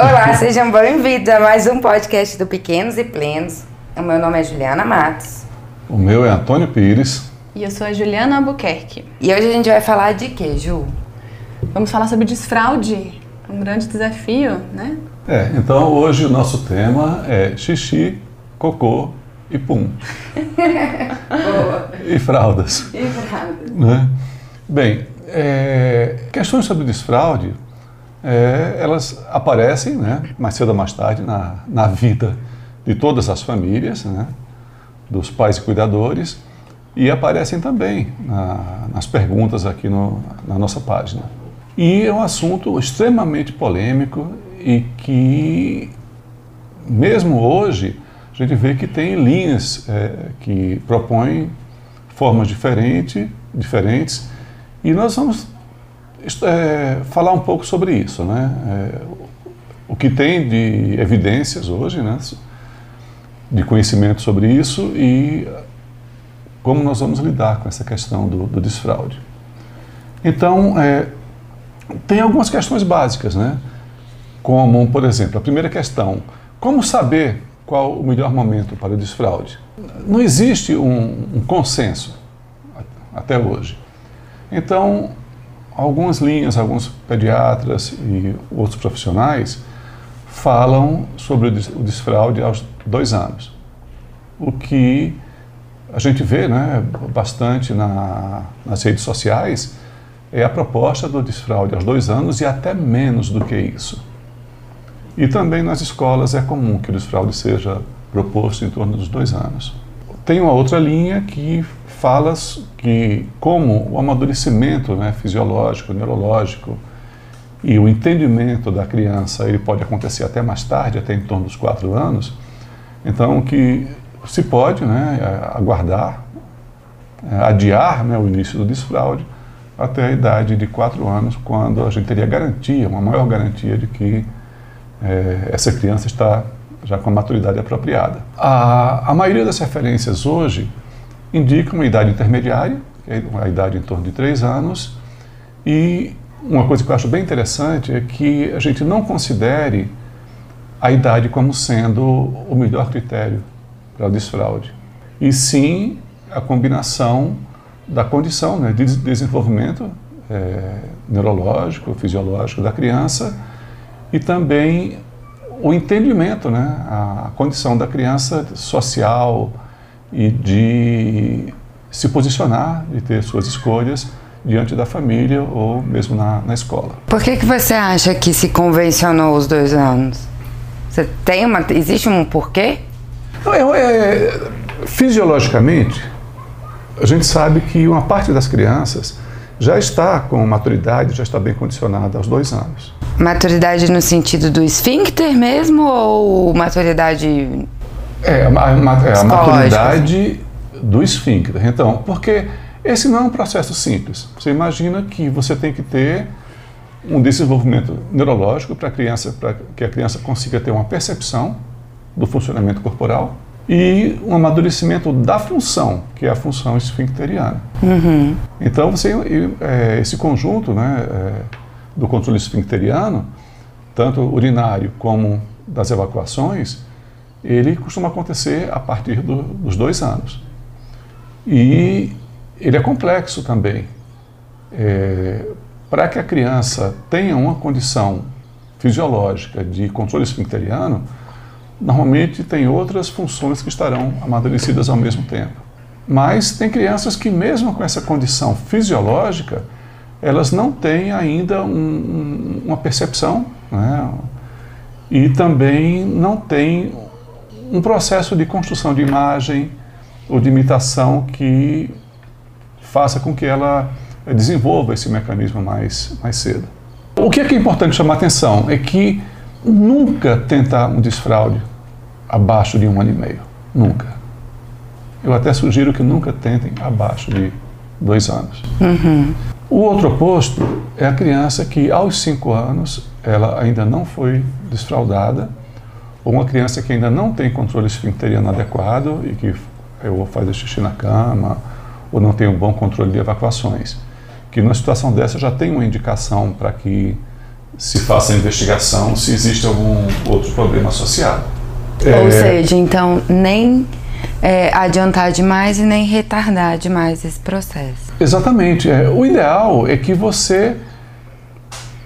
Olá, sejam bem-vindos a mais um podcast do Pequenos e Plenos. O meu nome é Juliana Matos. O meu é Antônio Pires. E eu sou a Juliana Albuquerque. E hoje a gente vai falar de quê, Ju? Vamos falar sobre desfraude, um grande desafio, né? É, então hoje o nosso tema é xixi, cocô e pum. e fraldas. E fraldas. Né? Bem, é, questões sobre desfraude, é, elas aparecem, né, mais cedo ou mais tarde, na, na vida de todas as famílias, né, dos pais e cuidadores, e aparecem também na, nas perguntas aqui no, na nossa página. E é um assunto extremamente polêmico e que, mesmo hoje, a gente vê que tem linhas é, que propõem formas diferente, diferentes e nós vamos é, falar um pouco sobre isso, né? É, o que tem de evidências hoje, né? De conhecimento sobre isso e como nós vamos lidar com essa questão do, do desfraude. Então, é, tem algumas questões básicas, né? Como, por exemplo, a primeira questão: como saber qual o melhor momento para o desfraude? Não existe um, um consenso até hoje. Então, algumas linhas, alguns pediatras e outros profissionais falam sobre o desfraude aos dois anos. O que a gente vê né, bastante na, nas redes sociais é a proposta do desfraude aos dois anos e até menos do que isso. E também nas escolas é comum que o desfraude seja proposto em torno dos dois anos. Tem uma outra linha que fala que como o amadurecimento né, fisiológico, neurológico e o entendimento da criança ele pode acontecer até mais tarde, até em torno dos quatro anos, então que se pode né, aguardar, é, adiar né, o início do desfraude até a idade de quatro anos, quando a gente teria garantia, uma maior garantia de que é, essa criança está já com a maturidade apropriada. A, a maioria das referências hoje indica uma idade intermediária, que é uma idade em torno de 3 anos, e uma coisa que eu acho bem interessante é que a gente não considere a idade como sendo o melhor critério para o desfraude, e sim a combinação da condição né, de desenvolvimento é, neurológico, fisiológico da criança e também o entendimento, né, a condição da criança social, e de se posicionar, de ter suas escolhas diante da família ou mesmo na, na escola. Por que, que você acha que se convencionou os dois anos? Você tem uma, existe um porquê? Não, é, é, fisiologicamente, a gente sabe que uma parte das crianças já está com maturidade, já está bem condicionada aos dois anos. Maturidade no sentido do esfíncter mesmo ou maturidade é, a, a, é, a maturidade do esfíncter. Então, porque esse não é um processo simples. Você imagina que você tem que ter um desenvolvimento neurológico para criança, para que a criança consiga ter uma percepção do funcionamento corporal e um amadurecimento da função, que é a função esfincteriana. Uhum. Então, você, é, esse conjunto né, é, do controle esfincteriano, tanto urinário como das evacuações, ele costuma acontecer a partir do, dos dois anos. E ele é complexo também. É, Para que a criança tenha uma condição fisiológica de controle esfincteriano, normalmente tem outras funções que estarão amadurecidas ao mesmo tempo. Mas tem crianças que, mesmo com essa condição fisiológica, elas não têm ainda um, um, uma percepção né? e também não têm um processo de construção de imagem ou de imitação que faça com que ela desenvolva esse mecanismo mais, mais cedo. O que é, que é importante chamar atenção é que nunca tentar um desfraude abaixo de um ano e meio. Nunca. Eu até sugiro que nunca tentem abaixo de dois anos. Uhum. O outro oposto é a criança que, aos cinco anos, ela ainda não foi desfraudada ou uma criança que ainda não tem controle esfincteriano adequado e que ou faz xixi na cama, ou não tem um bom controle de evacuações. Que numa situação dessa já tem uma indicação para que se faça a investigação se existe algum outro problema associado. Ou é... seja, então nem é, adiantar demais e nem retardar demais esse processo. Exatamente. É, o ideal é que você,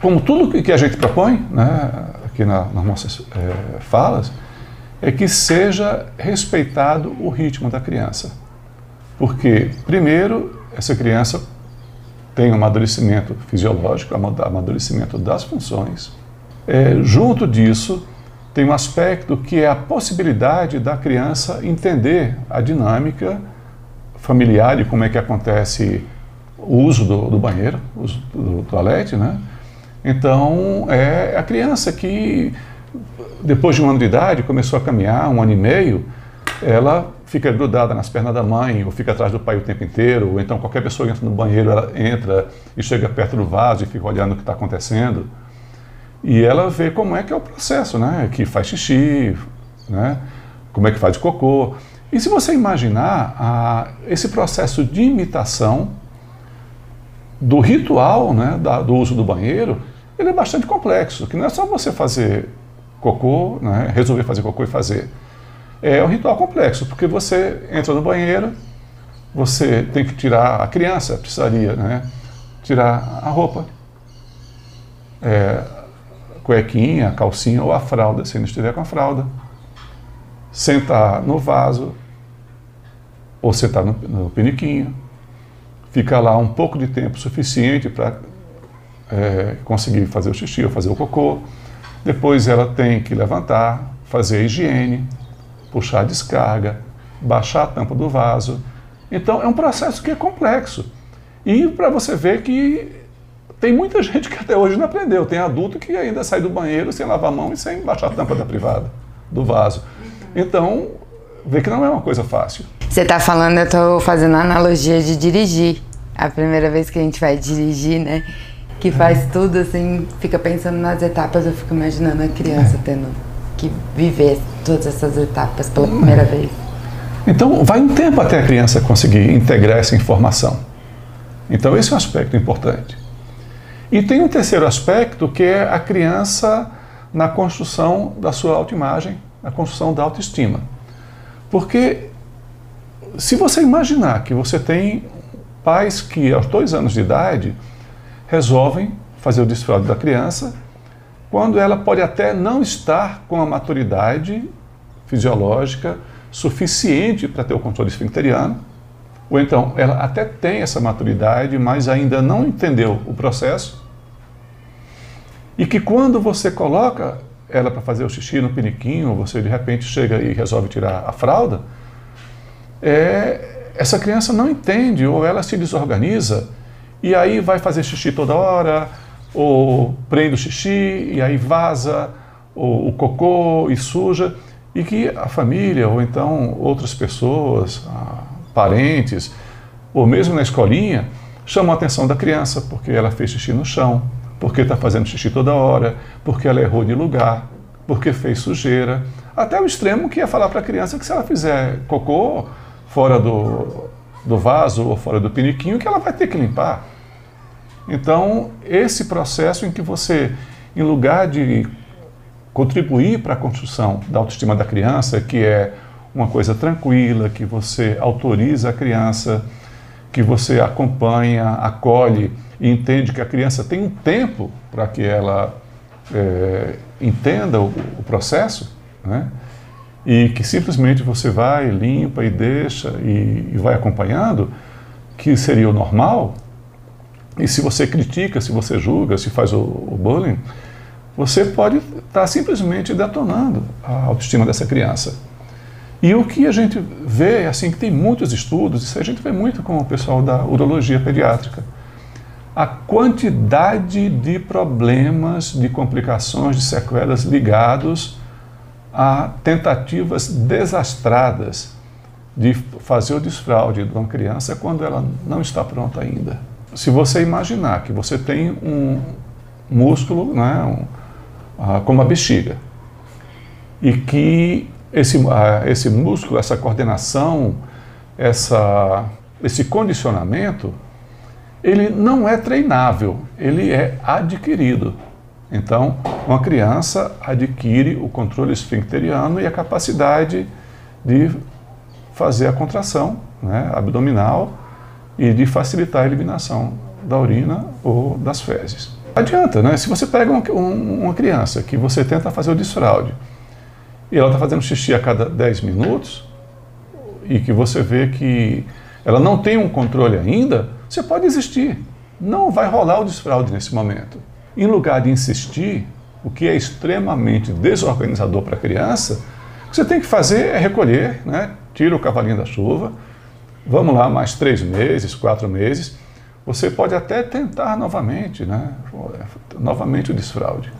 como tudo que a gente propõe, né, aqui na, nas nossas é, falas, é que seja respeitado o ritmo da criança. Porque, primeiro, essa criança tem um amadurecimento fisiológico, amadurecimento das funções. É, junto disso, tem um aspecto que é a possibilidade da criança entender a dinâmica familiar e como é que acontece o uso do, do banheiro, o uso do, do toalete, né? Então, é a criança que, depois de um ano de idade, começou a caminhar, um ano e meio, ela fica grudada nas pernas da mãe, ou fica atrás do pai o tempo inteiro, ou então qualquer pessoa que entra no banheiro, ela entra e chega perto do vaso e fica olhando o que está acontecendo. E ela vê como é que é o processo, né? Que faz xixi, né? Como é que faz cocô. E se você imaginar a, esse processo de imitação do ritual, né, da, do uso do banheiro, ele é bastante complexo, que não é só você fazer cocô, né, resolver fazer cocô e fazer é um ritual complexo, porque você entra no banheiro, você tem que tirar a criança, precisaria, né? Tirar a roupa, é, cuequinha, calcinha ou a fralda, se não estiver com a fralda. Sentar no vaso, ou sentar no, no piniquinho. Ficar lá um pouco de tempo suficiente para é, conseguir fazer o xixi ou fazer o cocô. Depois ela tem que levantar, fazer a higiene, puxar a descarga, baixar a tampa do vaso. Então é um processo que é complexo. E para você ver que tem muita gente que até hoje não aprendeu. Tem adulto que ainda sai do banheiro sem lavar a mão e sem baixar a tampa da privada, do vaso. Então, vê que não é uma coisa fácil. Você está falando, eu estou fazendo a analogia de dirigir. A primeira vez que a gente vai dirigir, né? Que faz tudo assim, fica pensando nas etapas, eu fico imaginando a criança tendo que viver todas essas etapas pela primeira vez. Então, vai um tempo até a criança conseguir integrar essa informação. Então, esse é um aspecto importante. E tem um terceiro aspecto que é a criança na construção da sua autoimagem, na construção da autoestima. Porque se você imaginar que você tem pais que aos dois anos de idade resolvem fazer o desfraude da criança quando ela pode até não estar com a maturidade fisiológica suficiente para ter o controle esfincteriano, ou então ela até tem essa maturidade, mas ainda não entendeu o processo, e que quando você coloca ela para fazer o xixi no piniquinho, você de repente chega e resolve tirar a fralda, é, essa criança não entende, ou ela se desorganiza, e aí vai fazer xixi toda hora, ou prende o xixi e aí vaza o, o cocô e suja, e que a família ou então outras pessoas, ah, parentes, ou mesmo na escolinha, chamam a atenção da criança porque ela fez xixi no chão, porque está fazendo xixi toda hora, porque ela errou de lugar, porque fez sujeira, até o extremo que é falar para a criança que se ela fizer cocô fora do, do vaso ou fora do piniquinho, que ela vai ter que limpar. Então, esse processo em que você, em lugar de contribuir para a construção da autoestima da criança, que é uma coisa tranquila, que você autoriza a criança, que você acompanha, acolhe e entende que a criança tem um tempo para que ela é, entenda o, o processo, né? E que simplesmente você vai, limpa e deixa e, e vai acompanhando, que seria o normal, e se você critica, se você julga, se faz o, o bullying, você pode estar tá simplesmente detonando a autoestima dessa criança. E o que a gente vê é assim que tem muitos estudos, isso a gente vê muito com o pessoal da urologia pediátrica. A quantidade de problemas, de complicações, de sequelas ligados a tentativas desastradas de fazer o desfraude de uma criança quando ela não está pronta ainda se você imaginar que você tem um músculo, né, um, uh, como a bexiga, e que esse, uh, esse músculo, essa coordenação, essa, esse condicionamento, ele não é treinável, ele é adquirido. Então, uma criança adquire o controle esfincteriano e a capacidade de fazer a contração né, abdominal e de facilitar a eliminação da urina ou das fezes. Adianta, né? Se você pega uma, uma criança que você tenta fazer o desfraude e ela está fazendo xixi a cada 10 minutos e que você vê que ela não tem um controle ainda, você pode desistir. Não vai rolar o desfraude nesse momento. Em lugar de insistir, o que é extremamente desorganizador para a criança, o que você tem que fazer é recolher, né? tira o cavalinho da chuva, vamos lá, mais três meses, quatro meses, você pode até tentar novamente, né? novamente o desfraude,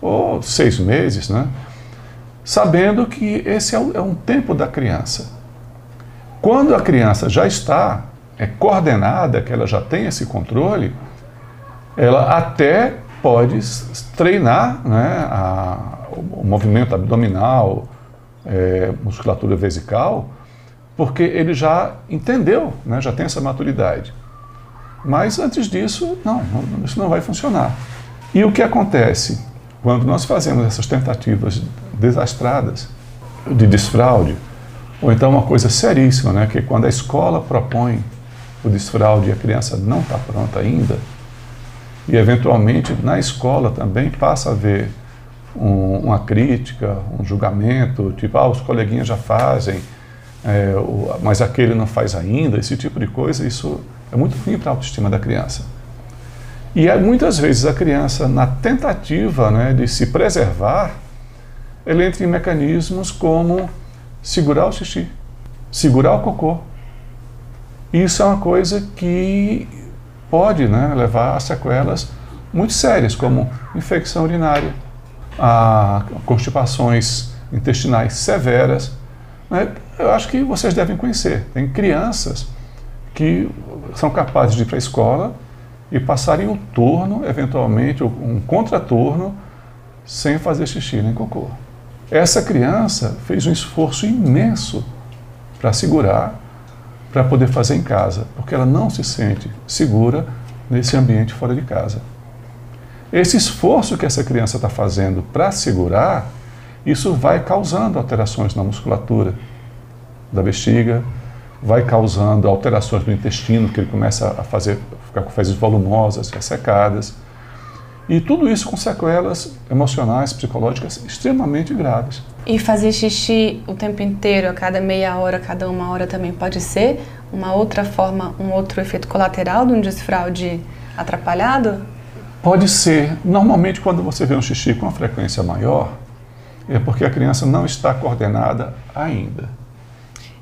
ou seis meses, né? sabendo que esse é, é um tempo da criança. Quando a criança já está é coordenada, que ela já tem esse controle, ela até pode treinar né, a, o movimento abdominal, é, musculatura vesical, porque ele já entendeu, né, já tem essa maturidade. Mas antes disso, não, isso não vai funcionar. E o que acontece quando nós fazemos essas tentativas desastradas de desfraude, ou então uma coisa seríssima, né, que quando a escola propõe o desfraude e a criança não está pronta ainda, e eventualmente na escola também passa a haver um, uma crítica, um julgamento, tipo, ah, os coleguinhas já fazem, é, o, mas aquele não faz ainda, esse tipo de coisa, isso é muito ruim para a autoestima da criança. E é, muitas vezes a criança, na tentativa né, de se preservar, ele entra em mecanismos como segurar o xixi, segurar o cocô. Isso é uma coisa que pode né, levar a sequelas muito sérias, como infecção urinária, a constipações intestinais severas. Né? Eu acho que vocês devem conhecer. Tem crianças que são capazes de ir para a escola e passarem o turno, eventualmente, um contraturno, sem fazer xixi nem cocô. Essa criança fez um esforço imenso para segurar, para poder fazer em casa, porque ela não se sente segura nesse ambiente fora de casa. Esse esforço que essa criança está fazendo para segurar, isso vai causando alterações na musculatura da bexiga, vai causando alterações no intestino, que ele começa a fazer, ficar com fezes volumosas, ressecadas. E tudo isso com sequelas emocionais, psicológicas extremamente graves. E fazer xixi o tempo inteiro, a cada meia hora, a cada uma hora também pode ser uma outra forma, um outro efeito colateral de um desfraude atrapalhado? Pode ser. Normalmente, quando você vê um xixi com uma frequência maior, é porque a criança não está coordenada ainda.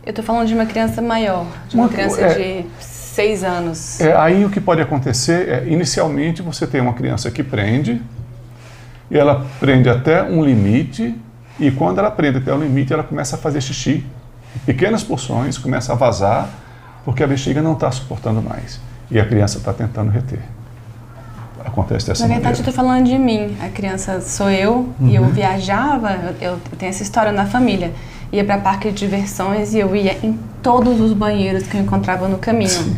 Eu estou falando de uma criança maior, de uma, uma criança é, de seis anos. É, aí o que pode acontecer é, inicialmente, você tem uma criança que prende, e ela prende até um limite, e quando ela prende até o limite, ela começa a fazer xixi. Pequenas porções, começa a vazar, porque a bexiga não está suportando mais. E a criança está tentando reter. Acontece dessa Na verdade, eu estou falando de mim. A criança sou eu, uhum. e eu uhum. viajava, eu, eu tenho essa história na família ia para parque de diversões e eu ia em todos os banheiros que eu encontrava no caminho. Sim.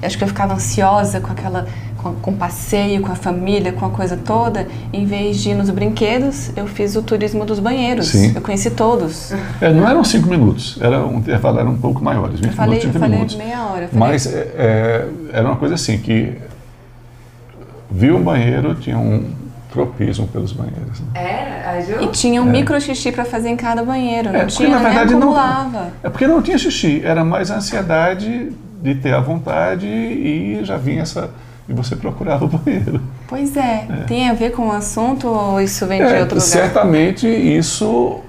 Eu acho que eu ficava ansiosa com aquela com, com passeio, com a família, com a coisa toda. Em vez de ir nos brinquedos, eu fiz o turismo dos banheiros. Sim. Eu conheci todos. É, não eram cinco minutos, era um intervalo era um pouco maiores, 20 eu falei, minutos, 30 eu falei minutos. meia hora. Falei... Mas é, é, era uma coisa assim que viu um banheiro, tinha um tropismo pelos banheiros. Né? Era? E tinha um é. micro xixi para fazer em cada banheiro, não é, tinha, na verdade, acumulava. Não, é porque não tinha xixi, era mais a ansiedade de ter a vontade e já vinha essa e você procurava o banheiro. Pois é. é. Tem a ver com o assunto ou isso vem de é, outro lugar? Certamente isso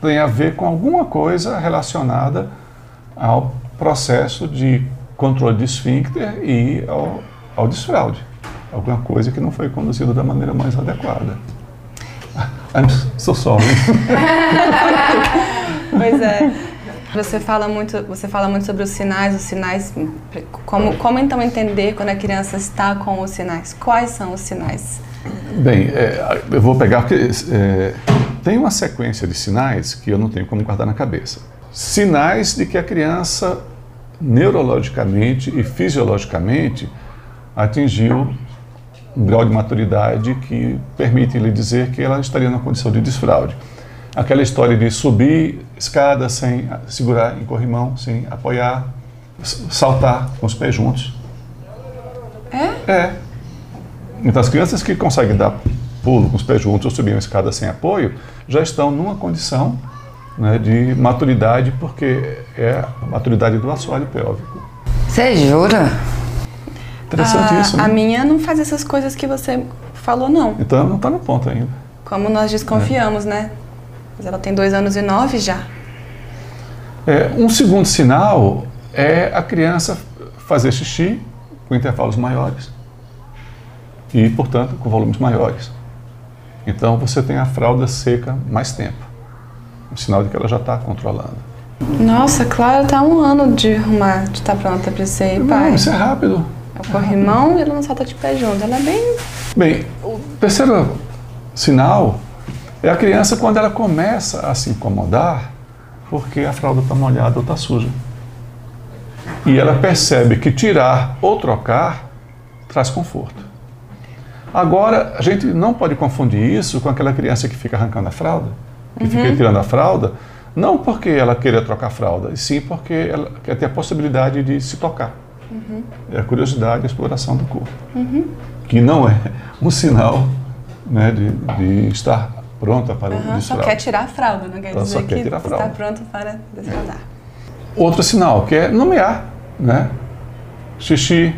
tem a ver com alguma coisa relacionada ao processo de controle de esfíncter e ao, ao desfraude alguma coisa que não foi conduzida da maneira mais adequada. I'm so sorry. pois é. Você fala muito, você fala muito sobre os sinais, os sinais. Como, como então entender quando a criança está com os sinais? Quais são os sinais? Bem, é, eu vou pegar porque é, tem uma sequência de sinais que eu não tenho como guardar na cabeça. Sinais de que a criança neurologicamente e fisiologicamente atingiu um grau de maturidade que permite lhe dizer que ela estaria na condição de desfraude. Aquela história de subir escada sem segurar em corrimão, sem apoiar, saltar com os pés juntos. É? É. Então, as crianças que conseguem dar pulo com os pés juntos ou subir uma escada sem apoio já estão numa condição né, de maturidade, porque é a maturidade do assoalho pélvico. Você jura? Interessante a, isso, né? A minha não faz essas coisas que você falou, não. Então não está no ponto ainda. Como nós desconfiamos, né? Mas ela tem dois anos e nove já. É, um segundo sinal é a criança fazer xixi com intervalos maiores e, portanto, com volumes maiores. Então você tem a fralda seca mais tempo. Um sinal de que ela já está controlando. Nossa, Clara tá um ano de arrumar, de estar pronta para aí, pai. Isso é rápido. É o corrimão e ela não salta de pé junto. Ela é bem. Bem, o terceiro sinal é a criança quando ela começa a se incomodar porque a fralda está molhada ou está suja. E ela percebe que tirar ou trocar traz conforto. Agora, a gente não pode confundir isso com aquela criança que fica arrancando a fralda, que fica tirando a fralda, não porque ela queira trocar a fralda, e sim porque ela quer ter a possibilidade de se tocar. É a curiosidade, a exploração do corpo. Que não é um sinal né, de, de estar pronta para o Aham, só quer tirar a fralda, não quer dizer quer que está pronto para desfraldar. Outro sinal, que é nomear, né? Xixi,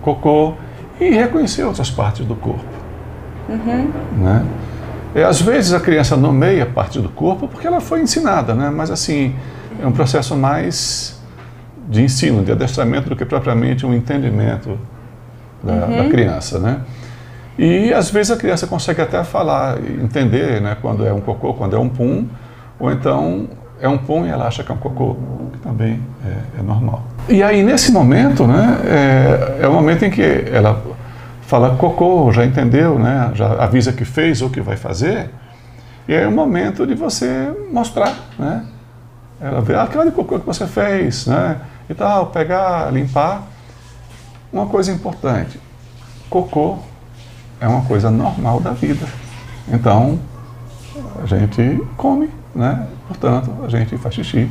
cocô e reconhecer outras partes do corpo. Né? E, às vezes a criança nomeia parte do corpo porque ela foi ensinada, né? mas assim, é um processo mais de ensino, de adestramento do que propriamente um entendimento da, da criança. Né? E às vezes a criança consegue até falar, entender né, quando é um cocô, quando é um pum, ou então é um pum e ela acha que é um cocô, que também é, é normal. E aí nesse momento, né, é, é o momento em que ela fala cocô, já entendeu, né, já avisa que fez ou que vai fazer, e é o momento de você mostrar, né, ela vê, ah, de cocô que você fez, né, e tal, pegar, limpar. Uma coisa importante, cocô é uma coisa normal da vida. Então, a gente come, né? Portanto, a gente faz xixi,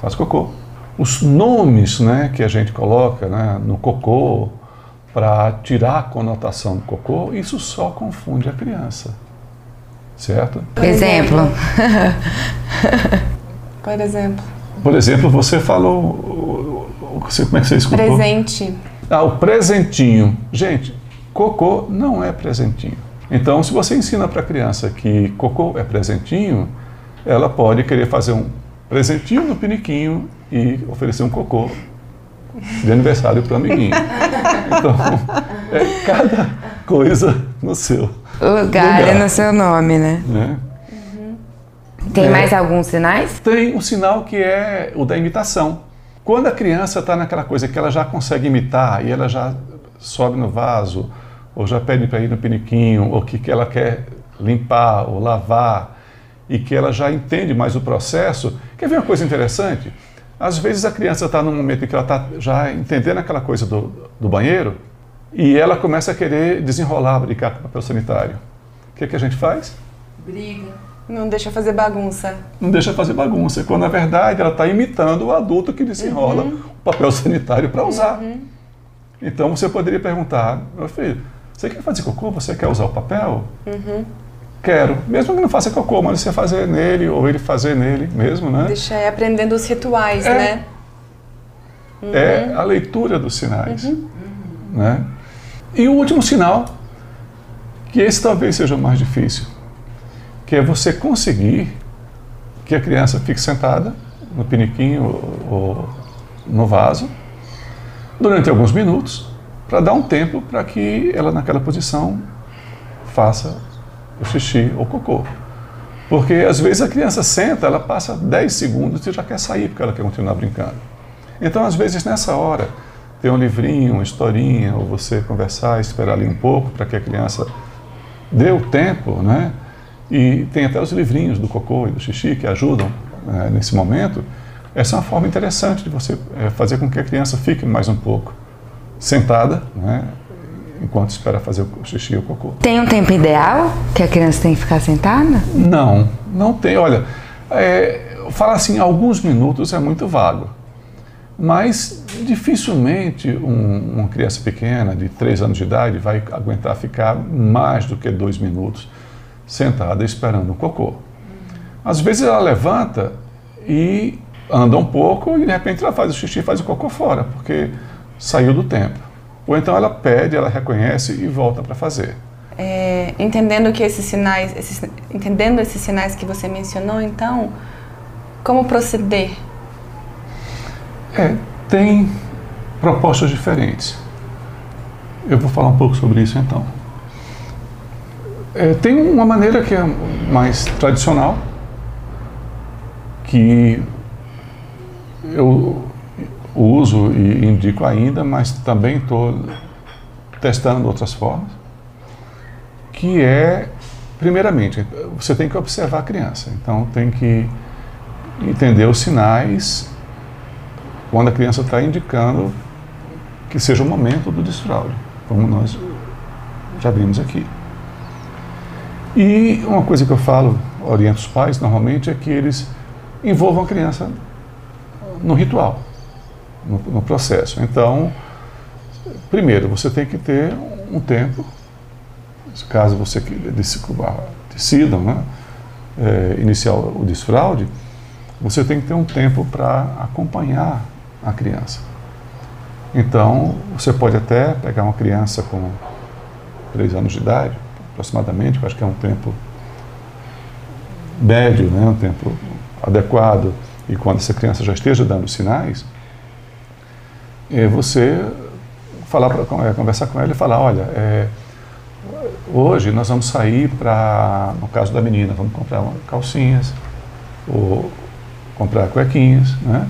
faz cocô. Os nomes né, que a gente coloca né, no cocô para tirar a conotação do cocô, isso só confunde a criança. Certo? Exemplo. Por exemplo, Por exemplo, você falou. Como é que você escutou? presente. Ah, o presentinho. Gente, cocô não é presentinho. Então, se você ensina para a criança que cocô é presentinho, ela pode querer fazer um presentinho no piniquinho e oferecer um cocô de aniversário para o amiguinho. Então, é cada coisa no seu. Lugar Lugar. é no seu nome, né? Né? Tem É. mais alguns sinais? Tem um sinal que é o da imitação. Quando a criança está naquela coisa que ela já consegue imitar e ela já sobe no vaso, ou já pede para ir no piniquinho, ou que, que ela quer limpar ou lavar, e que ela já entende mais o processo, quer ver uma coisa interessante? Às vezes a criança está num momento em que ela está já entendendo aquela coisa do, do banheiro, e ela começa a querer desenrolar, brincar com o papel sanitário. O que, que a gente faz? Não deixa fazer bagunça. não deixa fazer bagunça, quando na verdade ela está imitando o adulto que desenrola o papel sanitário para usar. Então você poderia perguntar, meu filho, você quer fazer cocô? Você quer usar o papel? Quero. Mesmo que não faça cocô, mas você fazer nele ou ele fazer nele mesmo, né? Deixa aí aprendendo os rituais, É. né? É a leitura dos sinais. Né? E o último sinal, que esse talvez seja o mais difícil, que é você conseguir que a criança fique sentada no piniquinho ou no vaso durante alguns minutos para dar um tempo para que ela naquela posição faça o xixi ou cocô. Porque às vezes a criança senta, ela passa 10 segundos e já quer sair porque ela quer continuar brincando. Então, às vezes, nessa hora, ter um livrinho, uma historinha, ou você conversar, esperar ali um pouco para que a criança dê o tempo, né? E tem até os livrinhos do cocô e do xixi que ajudam né, nesse momento. Essa é uma forma interessante de você eh, fazer com que a criança fique mais um pouco sentada, né? enquanto espera fazer o xixi ou o cocô. Tem um tempo ideal que a criança tem que ficar sentada? Não, não tem. Olha, é, falar assim, alguns minutos é muito vago. Mas dificilmente um, uma criança pequena de 3 anos de idade vai aguentar ficar mais do que dois minutos sentada esperando o cocô. Às vezes ela levanta e anda um pouco e de repente ela faz o xixi e faz o cocô fora, porque saiu do tempo. Ou então ela pede, ela reconhece e volta para fazer. É, entendendo que esses sinais, esses, entendendo esses sinais que você mencionou, então, como proceder é, tem propostas diferentes. Eu vou falar um pouco sobre isso então. É, tem uma maneira que é mais tradicional, que eu uso e indico ainda, mas também estou testando outras formas, que é, primeiramente, você tem que observar a criança. Então, tem que entender os sinais quando a criança está indicando que seja o momento do desfraude, como nós já vimos aqui. E uma coisa que eu falo, oriento os pais normalmente, é que eles envolvam a criança no ritual, no, no processo. Então, primeiro, você tem que ter um tempo, caso você decidam né, é, iniciar o desfraude, você tem que ter um tempo para acompanhar a criança. Então, você pode até pegar uma criança com 3 anos de idade, aproximadamente, que acho que é um tempo médio, né, um tempo adequado, e quando essa criança já esteja dando sinais, é você falar pra, é, conversar com ela e falar, olha, é, hoje nós vamos sair para, no caso da menina, vamos comprar calcinhas, ou comprar cuequinhas, né?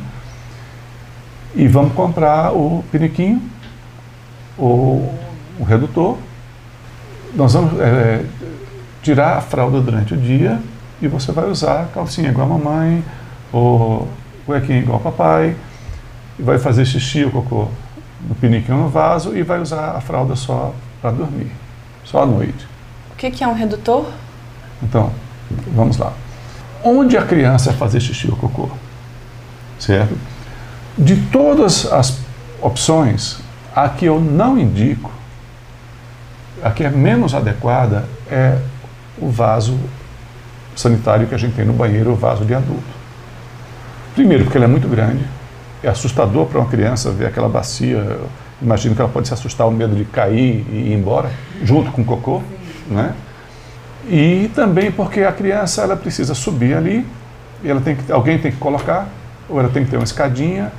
E vamos comprar o piniquinho, o, o redutor. Nós vamos é, tirar a fralda durante o dia e você vai usar a calcinha igual a mamãe, ou cuequinha igual ao papai, vai fazer xixi ou cocô no piniquinho no vaso e vai usar a fralda só para dormir, só à noite. O que, que é um redutor? Então, vamos lá. Onde a criança vai fazer xixi ou cocô? Certo? De todas as opções, a que eu não indico, a que é menos adequada é o vaso sanitário que a gente tem no banheiro, o vaso de adulto. Primeiro, porque ele é muito grande, é assustador para uma criança ver aquela bacia. Imagino que ela pode se assustar, o medo de cair e ir embora, junto com o cocô, né? E também porque a criança ela precisa subir ali, ela tem que, alguém tem que colocar, ou ela tem que ter uma escadinha,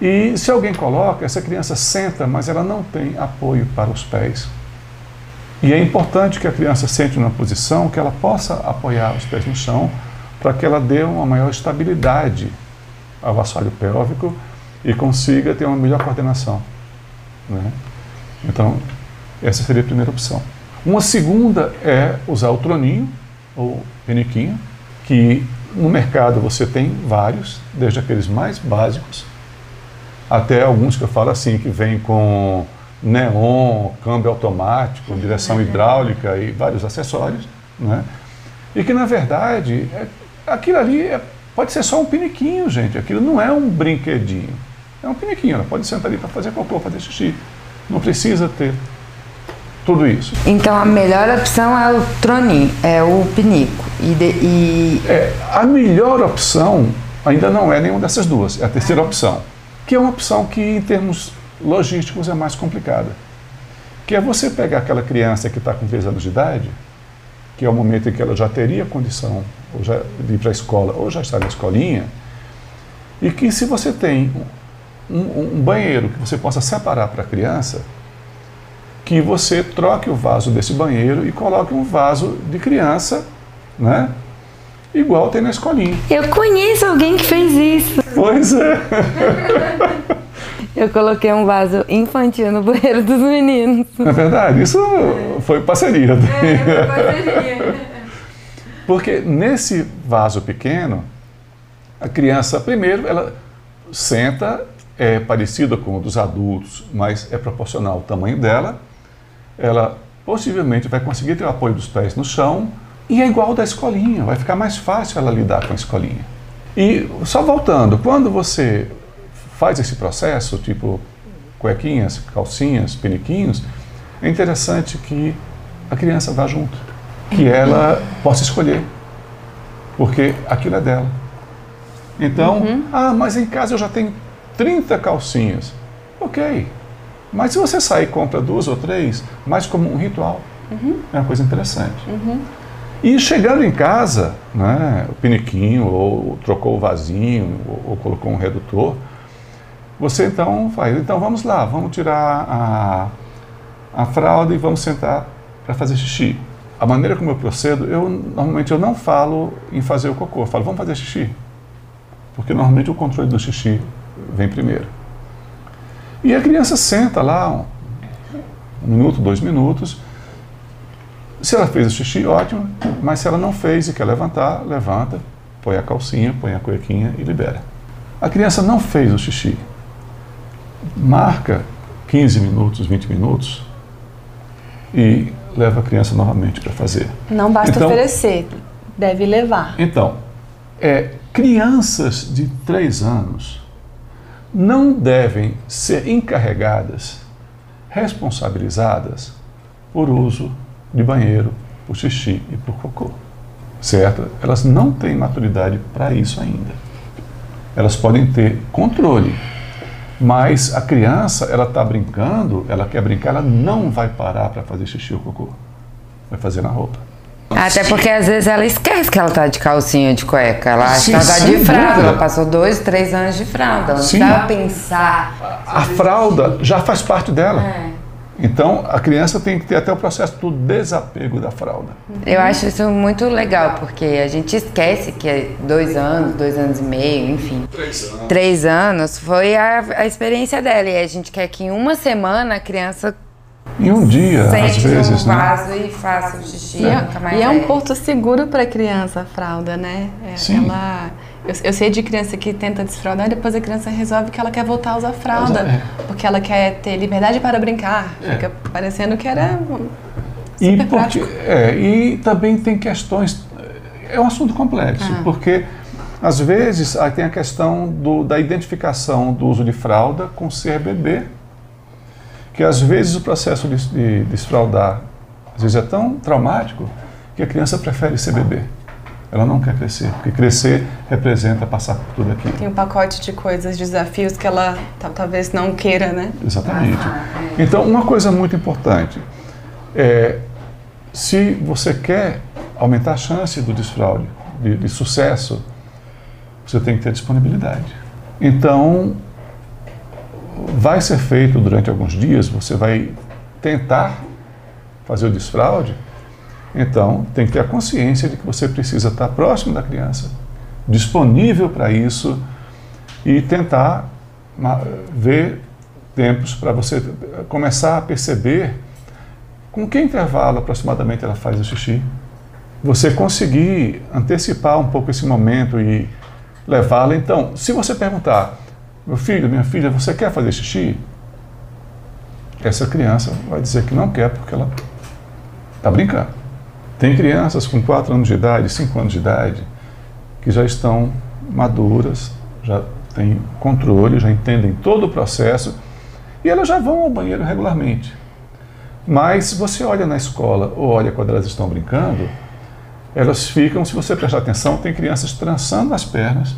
e se alguém coloca, essa criança senta, mas ela não tem apoio para os pés. E é importante que a criança sente numa posição que ela possa apoiar os pés no chão, para que ela dê uma maior estabilidade ao assoalho pélvico e consiga ter uma melhor coordenação. Né? Então, essa seria a primeira opção. Uma segunda é usar o troninho, ou peniquinho, que no mercado você tem vários, desde aqueles mais básicos, até alguns que eu falo assim, que vêm com neon, câmbio automático, direção hidráulica e vários acessórios, né? E que na verdade, é, aquilo ali é, pode ser só um piniquinho, gente. Aquilo não é um brinquedinho. É um piniquinho. Ela pode sentar ali para fazer cocô, fazer xixi. Não precisa ter tudo isso. Então a melhor opção é o troninho, é o pinico. E, de, e... É, a melhor opção ainda não é nenhuma dessas duas. É a terceira opção que é uma opção que, em termos logísticos, é mais complicada. Que é você pegar aquela criança que está com 3 anos de idade, que é o momento em que ela já teria condição ou já, de ir para a escola ou já está na escolinha, e que se você tem um, um banheiro que você possa separar para a criança, que você troque o vaso desse banheiro e coloque um vaso de criança, né? igual tem na escolinha. Eu conheço alguém que fez isso. Pois é. Eu coloquei um vaso infantil no banheiro dos meninos. É verdade, isso foi parceria. É, foi parceria. Porque nesse vaso pequeno, a criança, primeiro, ela senta, é parecida com o dos adultos, mas é proporcional ao tamanho dela, ela possivelmente vai conseguir ter o apoio dos pés no chão e é igual da escolinha, vai ficar mais fácil ela lidar com a escolinha. E só voltando, quando você faz esse processo, tipo cuequinhas, calcinhas, peniquinhos, é interessante que a criança vá junto, que ela possa escolher, porque aquilo é dela. Então, uhum. ah, mas em casa eu já tenho 30 calcinhas. Ok, mas se você sair e compra duas ou três, mais como um ritual, uhum. é uma coisa interessante. Uhum. E chegando em casa, né, o piniquinho, ou trocou o vasinho, ou, ou, colocou um redutor, você então faz, então vamos lá, vamos tirar a, a fralda e vamos sentar para fazer xixi. A maneira como eu procedo, eu normalmente eu não falo em fazer o cocô, eu falo, vamos fazer xixi. Porque normalmente o controle do xixi vem primeiro. E a criança senta lá um, um minuto, dois minutos. Se ela fez o xixi, ótimo. Mas se ela não fez e quer levantar, levanta, põe a calcinha, põe a cuequinha e libera. A criança não fez o xixi. Marca 15 minutos, 20 minutos e leva a criança novamente para fazer. Não basta então, oferecer, deve levar. Então, é, crianças de 3 anos não devem ser encarregadas, responsabilizadas por uso de banheiro, por xixi e por cocô. Certo? Elas não têm maturidade para isso ainda. Elas podem ter controle, mas a criança, ela está brincando, ela quer brincar, ela não vai parar para fazer xixi ou cocô. Vai fazer na roupa. Até porque às vezes ela esquece que ela tá de calcinha de cueca. Ela acha Sim, que ela tá de fralda. Dúvida. Ela passou dois, três anos de fralda. Ela não Sim. pensar. A, a fralda já faz parte dela. É. Então, a criança tem que ter até o processo do desapego da fralda. Eu acho isso muito legal, porque a gente esquece que é dois anos, dois anos e meio, enfim. Três anos. Três anos foi a, a experiência dela. E a gente quer que em uma semana a criança em um dia, às vezes, um né? vaso né? e faça o xixi. É. E é um porto seguro para a criança a fralda, né? É, Sim. Ela, eu, eu, sei de criança que tenta desfraldar e depois a criança resolve que ela quer voltar a usar fralda, é. porque ela quer ter liberdade para brincar. É. Fica parecendo que era e porque, é, E também tem questões. É um assunto complexo, ah. porque às vezes aí tem a questão do, da identificação do uso de fralda com ser bebê que às vezes o processo de, de desfraldar às vezes é tão traumático que a criança prefere ser bebê. Ela não quer crescer, porque crescer representa passar por tudo aquilo. Tem um pacote de coisas, desafios que ela talvez não queira, né? Exatamente. Então, uma coisa muito importante é se você quer aumentar a chance do desfraude, de, de sucesso, você tem que ter disponibilidade. Então, vai ser feito durante alguns dias, você vai tentar fazer o desfraude, então tem que ter a consciência de que você precisa estar próximo da criança, disponível para isso e tentar ver tempos para você começar a perceber com que intervalo aproximadamente ela faz o xixi. Você conseguir antecipar um pouco esse momento e levá-la. Então, se você perguntar, meu filho, minha filha, você quer fazer xixi? Essa criança vai dizer que não quer porque ela está brincando. Tem crianças com 4 anos de idade, 5 anos de idade, que já estão maduras, já têm controle, já entendem todo o processo e elas já vão ao banheiro regularmente. Mas se você olha na escola ou olha quando elas estão brincando, elas ficam, se você prestar atenção, tem crianças trançando as pernas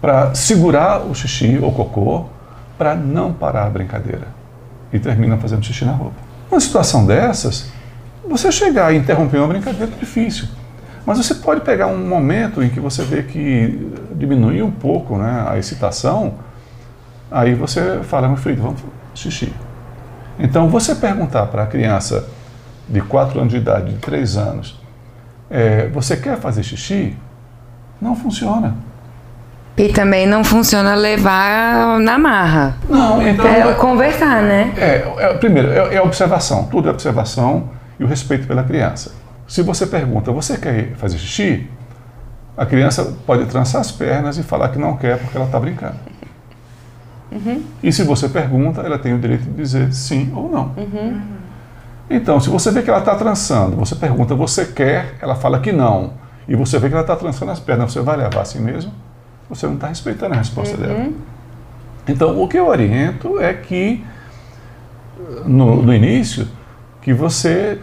para segurar o xixi ou cocô para não parar a brincadeira e termina fazendo xixi na roupa. Uma situação dessas, você chegar e interromper uma brincadeira é difícil. Mas você pode pegar um momento em que você vê que diminui um pouco né, a excitação, aí você fala, meu filho, vamos xixi. Então, você perguntar para a criança de 4 anos de idade, de 3 anos, é, você quer fazer xixi? Não funciona. E também não funciona levar na marra. Não, então. É conversar, né? É, é primeiro, é, é, observação. Tudo é observação e o respeito pela criança. Se você pergunta, você quer fazer xixi? A criança pode trançar as pernas e falar que não quer porque ela está brincando. Uhum. E se você pergunta, ela tem o direito de dizer sim ou não. Uhum. Então, se você vê que ela está trançando, você pergunta, você quer? Ela fala que não. E você vê que ela está trançando as pernas, você vai levar assim mesmo? Você não está respeitando a resposta Uhum. dela. Então, o que eu oriento é que, no, no início, que você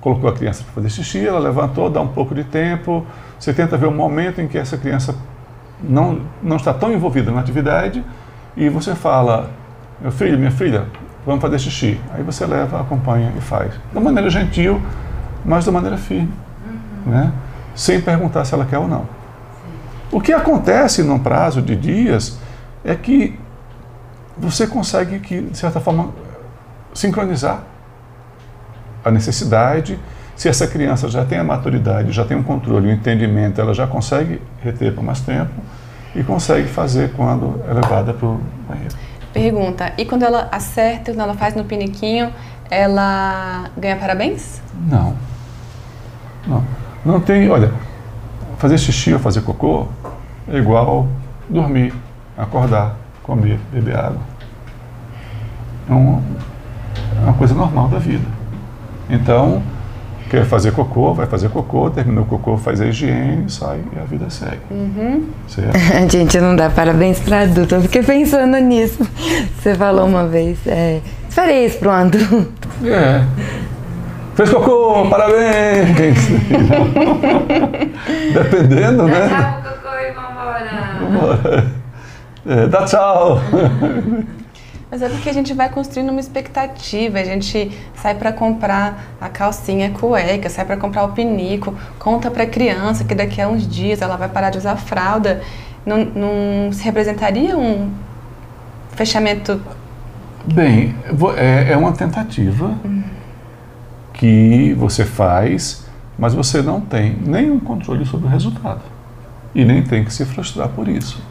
colocou a criança para fazer xixi, ela levantou, dá um pouco de tempo, você tenta ver o momento em que essa criança não, não está tão envolvida na atividade e você fala, meu filho, minha filha, vamos fazer xixi. Aí você leva, acompanha e faz. Da maneira gentil, mas da maneira firme, né? sem perguntar se ela quer ou não. O que acontece num prazo de dias é que você consegue, que, de certa forma, sincronizar a necessidade. Se essa criança já tem a maturidade, já tem um controle, um entendimento, ela já consegue reter por mais tempo e consegue fazer quando é levada para o banheiro. Pergunta, e quando ela acerta, quando ela faz no piniquinho, ela ganha parabéns? Não. Não. Não tem, olha, fazer xixi ou fazer cocô é igual dormir, acordar, comer, beber água. É uma, é uma coisa normal da vida. Então, quer fazer cocô, vai fazer cocô, terminou o cocô, faz a higiene, sai e a vida segue. Certo? Gente, não dá parabéns para adulto. Eu fiquei pensando nisso. Você falou uma vez. É, farei isso pro adulto. É. Fez cocô, parabéns! Dependendo, né? o cocô e vambora. Vambora. É, dá tchau! Mas é porque a gente vai construindo uma expectativa, a gente sai para comprar a calcinha, cueca, sai para comprar o pinico, conta para a criança que daqui a uns dias ela vai parar de usar fralda. Não, não se representaria um fechamento Bem, é, é uma tentativa que você faz, mas você não tem nenhum controle sobre o resultado. E nem tem que se frustrar por isso.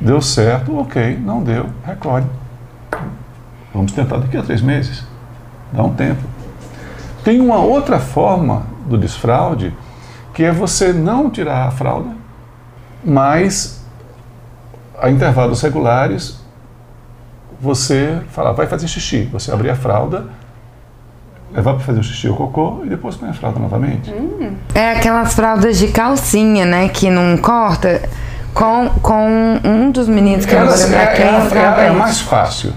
Deu certo, ok. Não deu, recolhe. Vamos tentar daqui a três meses. Dá um tempo. Tem uma outra forma do desfraude, que é você não tirar a fralda, mas a intervalos regulares você falar, vai fazer xixi. Você abrir a fralda, levar para fazer o xixi ou cocô e depois põe a fralda novamente. É aquelas fraldas de calcinha, né? Que não corta. Com, com um dos meninos que eu não Elas- é, é, é é mais fácil.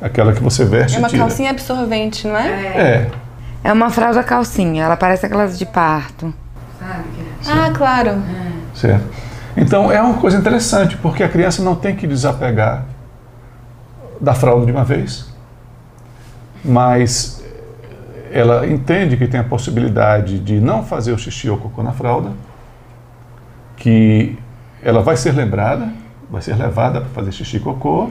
Aquela que você veste é uma e tira. calcinha absorvente, não é? É. É uma fralda calcinha, ela parece aquelas de parto. Ah, claro. Certo. Então é uma coisa interessante, porque a criança não tem que desapegar da fralda de uma vez, mas ela entende que tem a possibilidade de não fazer o xixi ou cocô na fralda, que ela vai ser lembrada, vai ser levada para fazer xixi e cocô,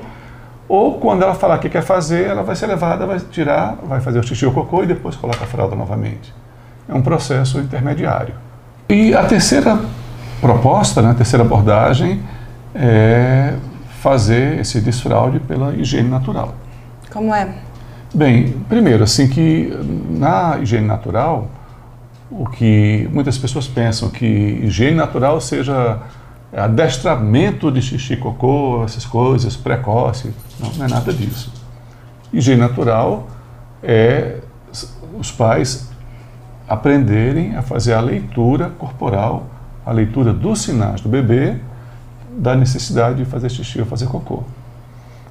ou quando ela falar que quer fazer, ela vai ser levada, vai tirar, vai fazer o xixi ou cocô e depois coloca a fralda novamente. É um processo intermediário. E a terceira proposta, né, a terceira abordagem é fazer esse desfraude pela higiene natural. Como é? Bem, primeiro, assim que na higiene natural, o que muitas pessoas pensam que higiene natural seja adestramento de xixi cocô, essas coisas, precoce. Não, não é nada disso. Higiene natural é os pais aprenderem a fazer a leitura corporal, a leitura dos sinais do bebê, da necessidade de fazer xixi ou fazer cocô.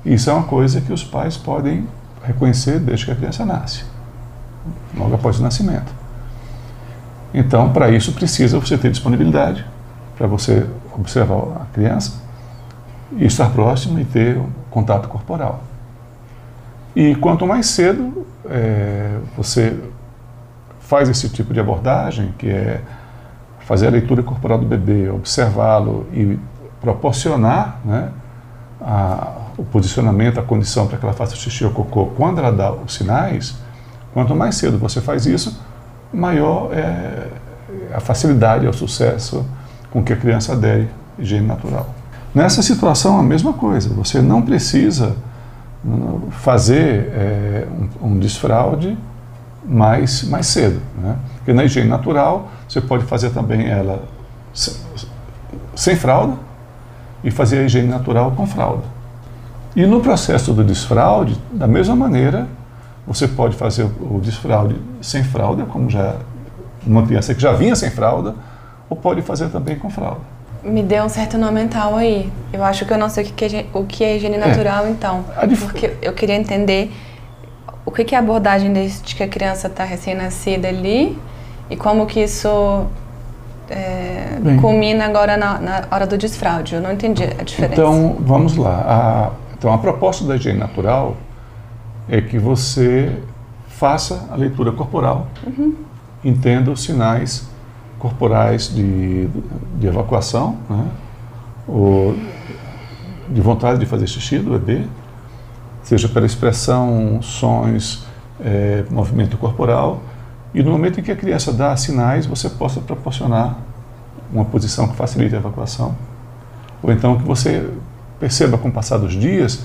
Isso é uma coisa que os pais podem reconhecer desde que a criança nasce, logo após o nascimento. Então, para isso precisa você ter disponibilidade para você observar a criança e estar próximo e ter contato corporal. E quanto mais cedo é, você faz esse tipo de abordagem, que é fazer a leitura corporal do bebê, observá-lo e proporcionar né, a, o posicionamento, a condição para que ela faça xixi ou cocô quando ela dá os sinais, quanto mais cedo você faz isso, maior é a facilidade, é o sucesso com que a criança adere higiene natural. Nessa situação, a mesma coisa, você não precisa fazer é, um, um desfraude mais, mais cedo. Né? Porque na higiene natural, você pode fazer também ela sem, sem fralda e fazer a higiene natural com fralda. E no processo do desfraude, da mesma maneira, Você pode fazer o desfraude sem fralda, como já uma criança que já vinha sem fralda, ou pode fazer também com fralda. Me deu um certo nó mental aí. Eu acho que eu não sei o que é, o que é higiene natural, é. então. Porque eu queria entender o que é a abordagem desde que a criança está recém-nascida ali e como que isso é, culmina agora na, na, hora do desfraude. Eu não entendi a diferença. Então, vamos lá. A, então, a proposta da higiene natural é que você faça a leitura corporal, uhum. entenda os sinais corporais de, de evacuação, né? ou de vontade de fazer xixi do bebê, seja pela expressão, sons, é, movimento corporal, e no momento em que a criança dá sinais, você possa proporcionar uma posição que facilite a evacuação, ou então que você perceba com o passar dos dias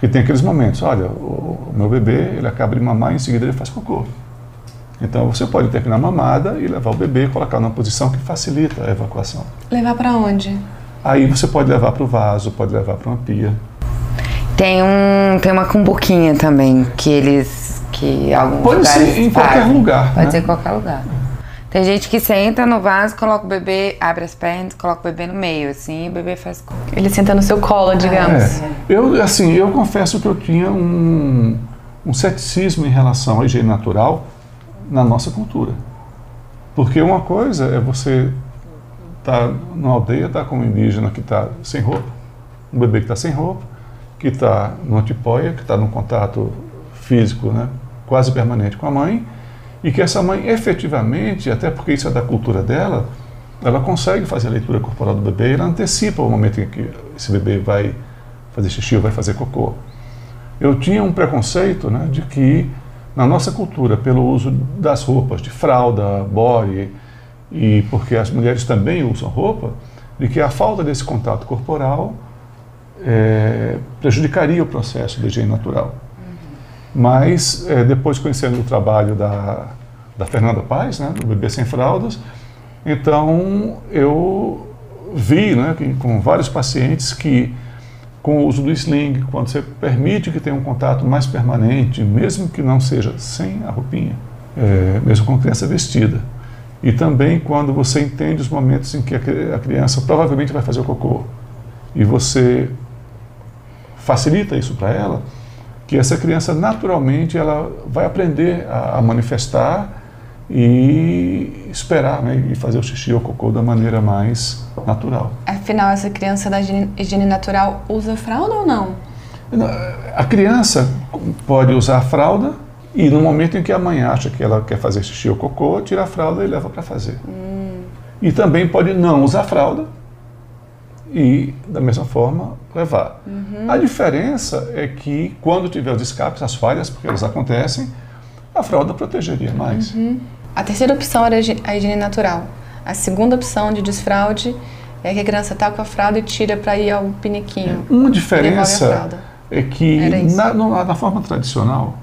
que tem aqueles momentos, olha, o, meu bebê, ele acaba de mamar e em seguida ele faz cocô. Então você pode terminar a mamada e levar o bebê e colocar numa posição que facilita a evacuação. Levar para onde? Aí você pode levar para o vaso, pode levar para uma pia. Tem um tem uma cumbuquinha também que eles que alguns pode ser em qualquer lugar. Pode né? ser em qualquer lugar. Tem gente que senta no vaso, coloca o bebê, abre as pernas, coloca o bebê no meio, assim, e o bebê faz. Ele senta no seu colo, digamos. É. Eu, assim, eu confesso que eu tinha um, um ceticismo em relação à higiene natural, na nossa cultura. Porque uma coisa é você estar tá numa aldeia, estar tá com um indígena que está sem roupa, um bebê que está sem roupa, que está numa tipóia, que está num contato físico né, quase permanente com a mãe, e que essa mãe efetivamente, até porque isso é da cultura dela, ela consegue fazer a leitura corporal do bebê ela antecipa o momento em que esse bebê vai fazer xixi ou vai fazer cocô. Eu tinha um preconceito né, de que na nossa cultura, pelo uso das roupas, de fralda, body, e porque as mulheres também usam roupa, de que a falta desse contato corporal é, prejudicaria o processo de higiene natural. Uhum. Mas, é, depois conhecendo o trabalho da, da Fernanda Paz, né, do Bebê Sem Fraldas, então eu vi né, que, com vários pacientes que com o uso do sling, quando você permite que tenha um contato mais permanente, mesmo que não seja sem a roupinha, é, mesmo com a criança vestida. E também quando você entende os momentos em que a criança provavelmente vai fazer o cocô e você facilita isso para ela, que essa criança naturalmente ela vai aprender a, a manifestar e esperar né, e fazer o xixi ou cocô da maneira mais natural. Afinal, essa criança da higiene natural usa fralda ou não? A criança pode usar a fralda e no momento em que a mãe acha que ela quer fazer xixi ou cocô, tira a fralda e leva para fazer. Hum. E também pode não usar fralda e, da mesma forma, levar. Uhum. A diferença é que quando tiver os escapes, as falhas, porque elas acontecem, a fralda protegeria mais. Uhum. A terceira opção era a higiene natural. A segunda opção de desfraude é que a criança está com a fralda e tira para ir ao piniquinho. É, uma diferença é que na, na, forma tradicional,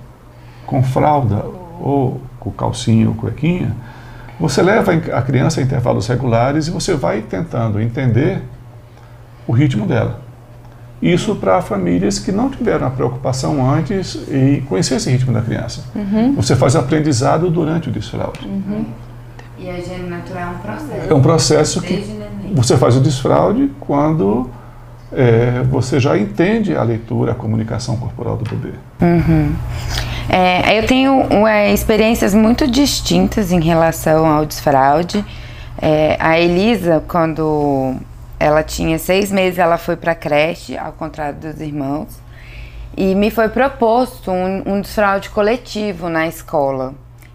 com fralda ou com calcinha ou cuequinha, você leva a criança a intervalos regulares e você vai tentando entender o ritmo dela. Isso para famílias que não tiveram a preocupação antes e conhecer esse ritmo da criança. Uhum. Você faz aprendizado durante o desfraude. Uhum. E a higiene natural é um processo. É um processo que você faz o desfraude quando é, você já entende a leitura, a comunicação corporal do bebê. Uhum. É, eu tenho é, experiências muito distintas em relação ao desfraude. É, a Elisa, quando ela tinha seis meses, ela foi para creche, ao contrário dos irmãos. E me foi proposto um, um desfraude coletivo na escola.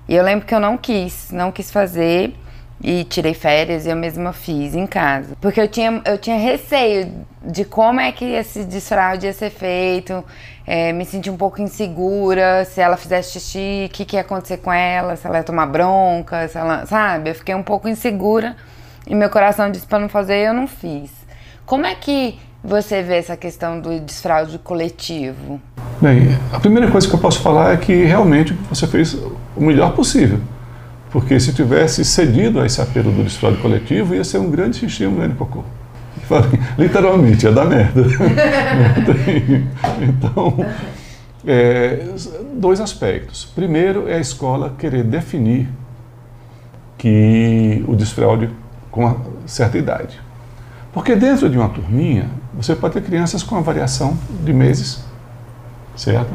E eu lembro que eu não quis, não quis fazer e tirei férias e eu mesma fiz em casa. Porque eu tinha, eu tinha receio de como é que esse desfraude ia ser feito, é, me senti um pouco insegura, se ela fizesse xixi, o que, que ia acontecer com ela, se ela ia tomar bronca, se ela, sabe? Eu fiquei um pouco insegura e meu coração disse para não fazer e eu não fiz. Como é que você vê essa questão do desfraude coletivo? Bem, a primeira coisa que eu posso falar é que realmente você fez o melhor possível. Porque se tivesse cedido a esse apelo do desfraude coletivo, ia ser um grande xixi, um grande cocô. Literalmente, ia dar merda. então, É, dois aspectos. Primeiro é a escola querer definir que o desfraude com uma certa idade. Porque dentro de uma turminha, você pode ter crianças com uma variação de meses, certo?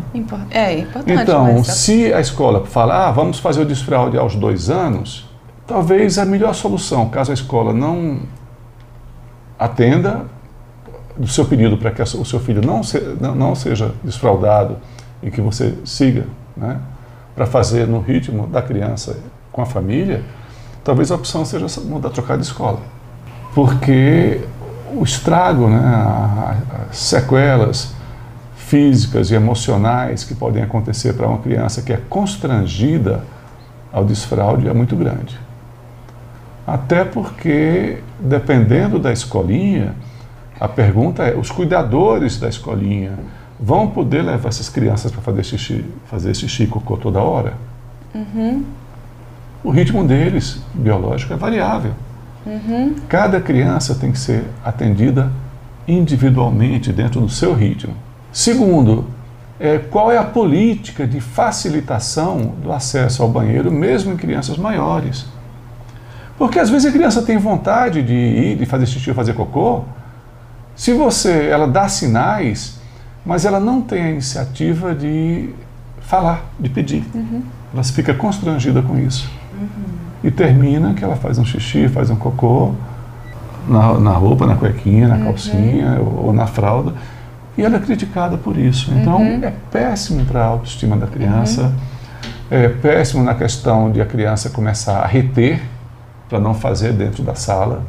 É importante. Então, mas... se a escola falar, ah, vamos fazer o desfraude aos dois anos, talvez a melhor solução, caso a escola não atenda do seu pedido para que o seu filho não, se, não seja desfraudado e que você siga né, para fazer no ritmo da criança com a família, talvez a opção seja mudar, trocar de escola. Porque o estrago, né, as sequelas físicas e emocionais que podem acontecer para uma criança que é constrangida ao desfraude é muito grande. Até porque, dependendo da escolinha, a pergunta é: os cuidadores da escolinha vão poder levar essas crianças para fazer xixi, fazer xixi cocô toda hora? Uhum. O ritmo deles, biológico, é variável. Uhum. Cada criança tem que ser atendida individualmente, dentro do seu ritmo. Segundo, é, qual é a política de facilitação do acesso ao banheiro, mesmo em crianças maiores? Porque às vezes a criança tem vontade de ir, de fazer xixi ou fazer cocô. Se você, ela dá sinais, mas ela não tem a iniciativa de falar, de pedir. Uhum. Ela fica constrangida com isso. E termina que ela faz um xixi, faz um cocô na, na roupa, na cuequinha, na uhum. calcinha ou, ou, na fralda. E ela é criticada por isso. Então uhum. é péssimo para a autoestima da criança. Uhum. É péssimo na questão de a criança começar a reter para não fazer dentro da sala.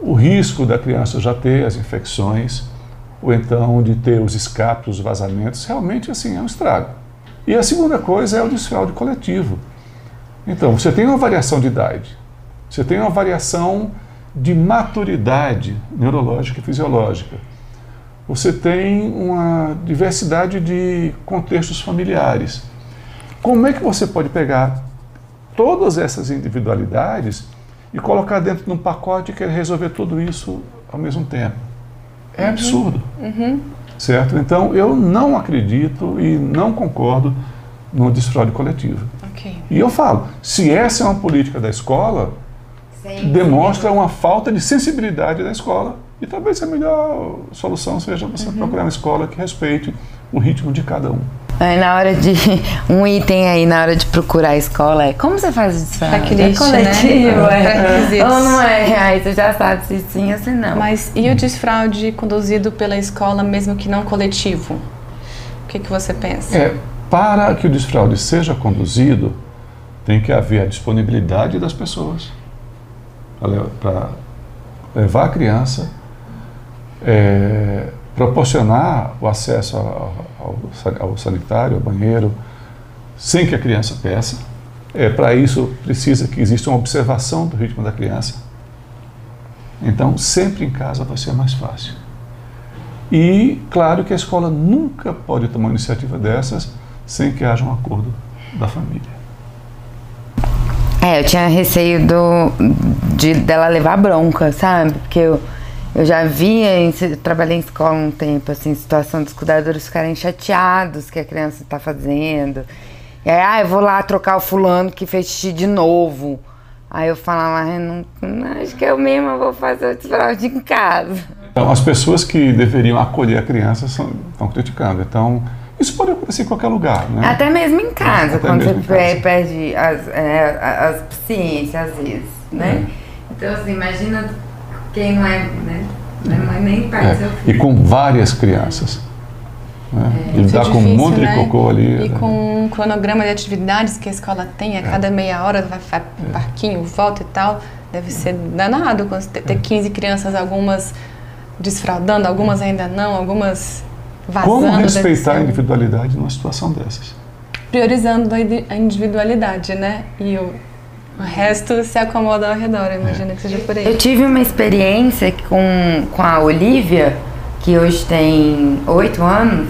O risco da criança já ter as infecções, ou então de ter os escapes, os vazamentos, realmente assim é um estrago. E a segunda coisa é o desfraude coletivo. Então, você tem uma variação de idade, você tem uma variação de maturidade neurológica e fisiológica. Você tem uma diversidade de contextos familiares. Como é que você pode pegar todas essas individualidades e colocar dentro de um pacote que quer resolver tudo isso ao mesmo tempo. É uhum. absurdo. Uhum. Certo? Então, eu não acredito e não concordo no desfraude coletivo. Okay. E eu falo, se essa é uma política da escola, Sim. demonstra uma falta de sensibilidade da escola. E talvez a melhor solução seja você uhum. procurar uma escola que respeite o ritmo de cada um. Aí na hora de. Um item aí na hora de procurar a escola é como você faz o desfraude? Checklist, é coletivo, né? é. Ou não é? Aí você já sabe se sim ou se não. Mas e o desfraude conduzido pela escola, mesmo que não coletivo? O que, que você pensa? É, para que o desfraude seja conduzido, tem que haver a disponibilidade das pessoas para levar a criança. É, proporcionar o acesso ao, ao, sanitário, ao banheiro, sem que a criança peça. É, Para isso, precisa que exista uma observação do ritmo da criança. Então, sempre em casa vai ser mais fácil. E, claro, que a escola nunca pode tomar uma iniciativa dessas sem que haja um acordo da família. É, eu tinha receio do, de, dela levar bronca, sabe? Porque eu eu já via, em, trabalhei em escola um tempo, assim, situação dos cuidadores ficarem chateados que a criança está fazendo. E aí, ah, eu vou lá trocar o fulano que fez xixi de novo. Aí eu falava, ah, não, não, acho que eu mesma vou fazer o desfraude em casa. Então, as pessoas que deveriam acolher a criança são, estão criticando. Então, isso pode acontecer em qualquer lugar, né? Até mesmo em casa, Até quando você casa. perde as, é, as ciências, às vezes, né? É. Então, assim, imagina quem não é, né? Não é mãe nem pai é. E com várias crianças. Né? É, Lidar com um monte né? de cocô ali. E né? com um cronograma de atividades que a escola tem, a é. cada meia hora vai para é. parquinho, volta e tal. Deve ser danado ter 15 crianças, algumas desfraudando, algumas ainda não, algumas vazando. Como respeitar a individualidade numa situação dessas? Priorizando a individualidade, né? E o o resto se acomoda ao redor, imagina que seja por aí. Eu tive uma experiência com, com a Olivia, que hoje tem oito anos.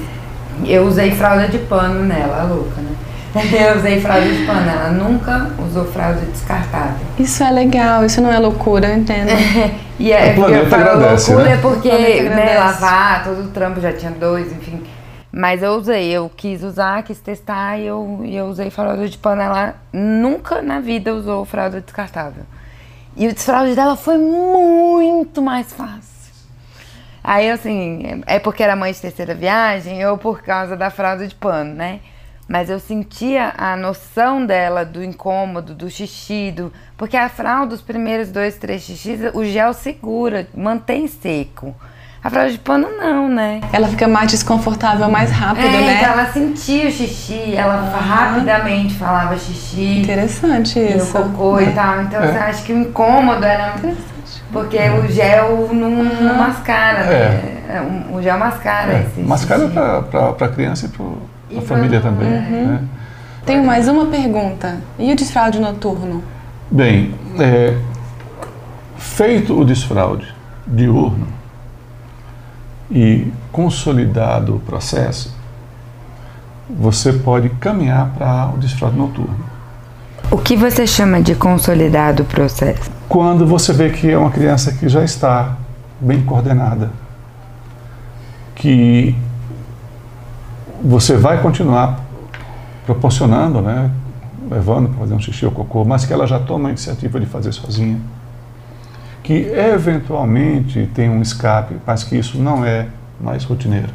Eu usei fralda de pano nela, a louca, né? Eu usei fralda de pano, ela nunca usou fralda descartável. Isso é legal, isso não é loucura, eu entendo. e é, o planeta agradece, loucura né? é porque né, lavar, todo o trampo já tinha dois, enfim. Mas eu usei, eu quis usar, quis testar e eu, e eu usei fralda de pano. Ela nunca na vida usou fralda descartável. E o desfraude dela foi muito mais fácil. Aí, assim, é porque era mãe de terceira viagem ou por causa da fralda de pano, né? Mas eu sentia a noção dela do incômodo, do xixi, do... porque a fralda, os primeiros dois, três xixis, o gel segura, mantém seco. A fralda de pano não, né? Ela fica mais desconfortável mais rápido, é, né? Então ela sentia o xixi, ela ah. rapidamente falava xixi. Interessante isso. E o cocô é. e tal. Então é. você acha que o incômodo era. Porque o gel não, não mascara, né? É. O gel mascara é. esse. Mascara para a criança e a família também. Uhum. Né? Tenho mais uma pergunta. E o desfraude noturno? Bem, é, feito o desfraude diurno e consolidado o processo, você pode caminhar para o desfraude noturno. O que você chama de consolidado o processo? Quando você vê que é uma criança que já está bem coordenada, que você vai continuar proporcionando, né, levando para fazer um xixi ou cocô, mas que ela já toma a iniciativa de fazer sozinha, que eventualmente tem um escape, mas que isso não é mais rotineiro,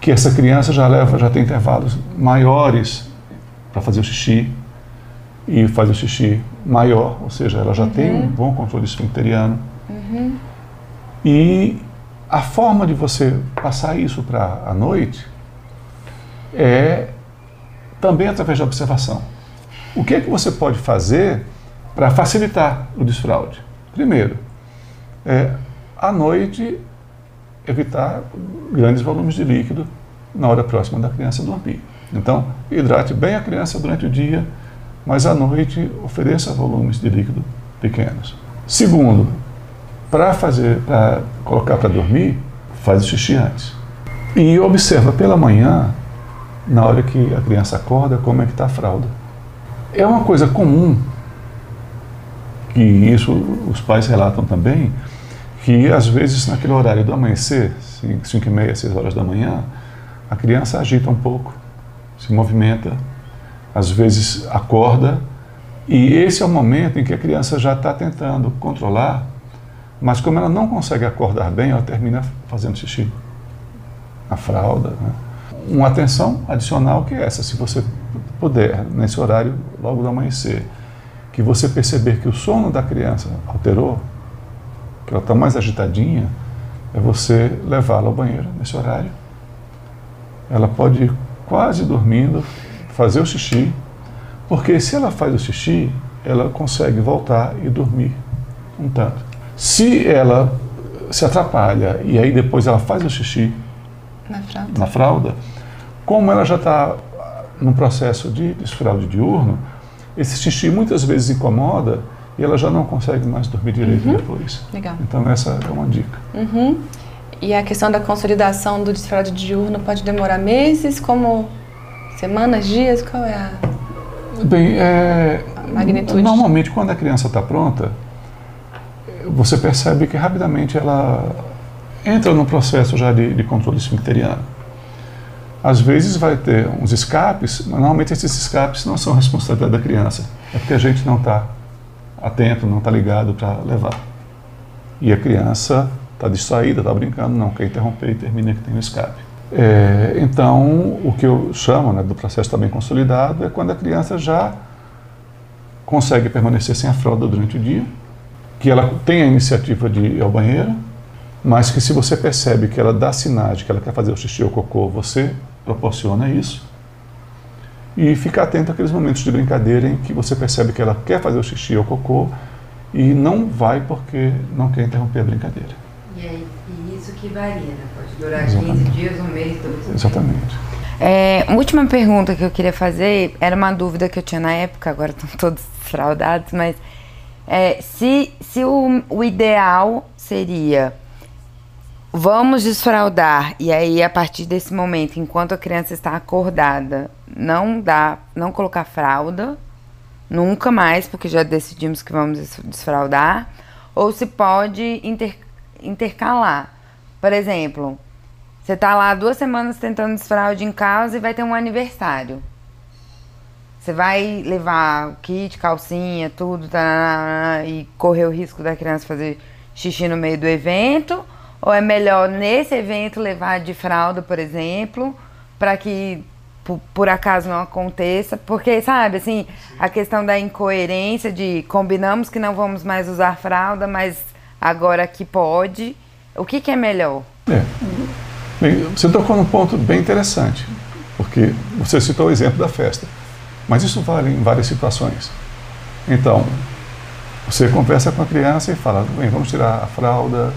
que essa criança já leva, já tem intervalos maiores para fazer o xixi e faz o xixi maior, ou seja, ela já uhum. tem um bom controle esfincteriano. Uhum. E a forma de você passar isso para a noite é também através da observação. O que é que você pode fazer para facilitar o desfraude? Primeiro, é, à noite, evitar grandes volumes de líquido na hora próxima da criança dormir. Então, hidrate bem a criança durante o dia, mas à noite ofereça volumes de líquido pequenos. Segundo, para fazer, para colocar para dormir, faz o xixi antes. E observa pela manhã na hora que a criança acorda, como é que está a fralda. É uma coisa comum, que isso os pais relatam também, que às vezes naquele horário do amanhecer, 5 e meia, 6 horas da manhã, a criança agita um pouco, se movimenta, às vezes acorda, e esse é o momento em que a criança já está tentando controlar, mas como ela não consegue acordar bem, ela termina fazendo xixi na fralda. Né? Uma atenção adicional que é essa, se você puder, nesse horário, logo do amanhecer, que você perceber que o sono da criança alterou, que ela está mais agitadinha, é você levá-la ao banheiro nesse horário. Ela pode ir quase dormindo, fazer o xixi, porque se ela faz o xixi, ela consegue voltar e dormir um tanto. Se ela se atrapalha e aí depois ela faz o xixi na fralda, na fralda como ela já está no processo de desfraude diurno, esse xixi muitas vezes incomoda e ela já não consegue mais dormir direito uhum. depois. Legal. Então essa é uma dica. Uhum. E a questão da consolidação do desfraude diurno pode demorar meses, como semanas, dias? Qual é a Bem, é, a magnitude? Normalmente quando a criança está pronta, você percebe que rapidamente ela entra no processo já de, de controle esfincteriano. Às vezes vai ter uns escapes, mas normalmente esses escapes não são responsabilidade da criança. É porque a gente não está atento, não está ligado para levar. E a criança está distraída, está brincando, não quer interromper e termina que tem um escape. É, então, o que eu chamo né, do processo também consolidado é quando a criança já consegue permanecer sem a fralda durante o dia, que ela tem a iniciativa de ir ao banheiro, mas que se você percebe que ela dá sinais que ela quer fazer o xixi ou cocô, você proporciona isso. E fica atento àqueles momentos de brincadeira em que você percebe que ela quer fazer o xixi ou cocô e não vai porque não quer interromper a brincadeira. E, aí, e isso que varia, né? Pode durar Exatamente. 15 dias, um mês, dois Exatamente. É, última pergunta que eu queria fazer, era uma dúvida que eu tinha na época, agora estão todos fraudados, mas é, se, se o, o ideal seria Vamos desfraudar. E aí, a partir desse momento, enquanto a criança está acordada, não dá, não colocar fralda, nunca mais, porque já decidimos que vamos desfraudar. Ou se pode inter, intercalar. Por exemplo, Você tá lá duas semanas tentando desfraude em casa e vai ter um aniversário. Você vai levar kit, calcinha, tudo, tá, e correr o risco da criança fazer xixi no meio do evento? Ou é melhor nesse evento levar de fralda, por exemplo, para que por, por, acaso não aconteça? Porque, sabe, assim, a questão da incoerência de combinamos que não vamos mais usar fralda, mas agora que pode. O que, que é melhor? É. Você tocou num ponto bem interessante, porque você citou o exemplo da festa. Mas isso vale em várias situações. Então, você conversa com a criança e fala, bem, vamos tirar a fralda,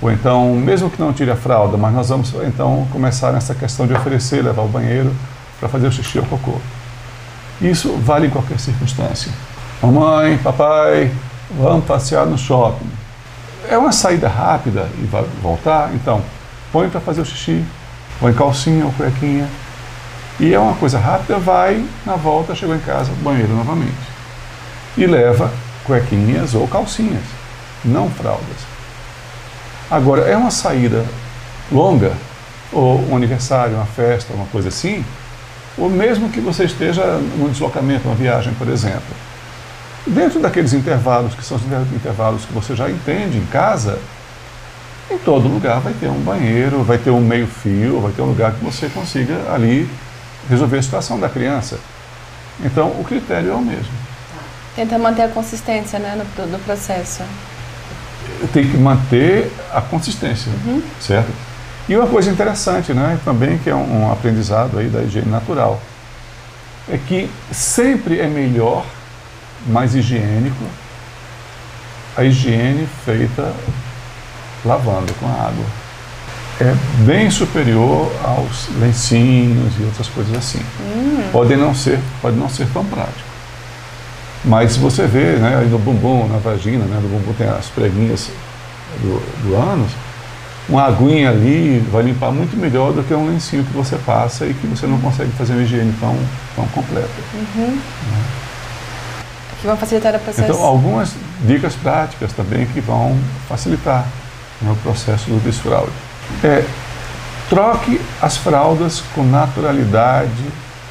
ou então, mesmo que não tire a fralda, mas nós vamos então começar nessa questão de oferecer, levar ao banheiro para fazer o xixi ou cocô. Isso vale em qualquer circunstância. Mamãe, papai, vamos passear no shopping. É uma saída rápida e vai voltar, então põe para fazer o xixi, põe calcinha ou cuequinha, e é uma coisa rápida, vai, na volta, chegou em casa, banheiro novamente. E leva cuequinhas ou calcinhas, não fraldas. Agora, é uma saída longa, ou um aniversário, uma festa, uma coisa assim, ou mesmo que você esteja num deslocamento, uma viagem, por exemplo. Dentro daqueles intervalos, que são os intervalos que você já entende em casa, em todo lugar vai ter um banheiro, vai ter um meio-fio, vai ter um lugar que você consiga ali resolver a situação da criança. Então, o critério é o mesmo. Tenta manter a consistência né, no, no processo. Tem que manter a consistência, uhum. certo? E uma coisa interessante, né, também que é um, um aprendizado aí da higiene natural, é que sempre é melhor, mais higiênico, a higiene feita lavando com água é bem superior aos lencinhos e outras coisas assim. Hum. Pode não ser, pode não ser tão prático. Mas você vê, né, aí no bumbum, na vagina, né, no bumbum tem as preguinhas do, do ânus, uma aguinha ali vai limpar muito melhor do que um lencinho que você passa e que você não consegue fazer uma higiene tão, tão completa. Uhum. Né? Que vão facilitar o processo. Então, algumas dicas práticas também que vão facilitar né, o processo do desfraude. É, troque as fraldas com naturalidade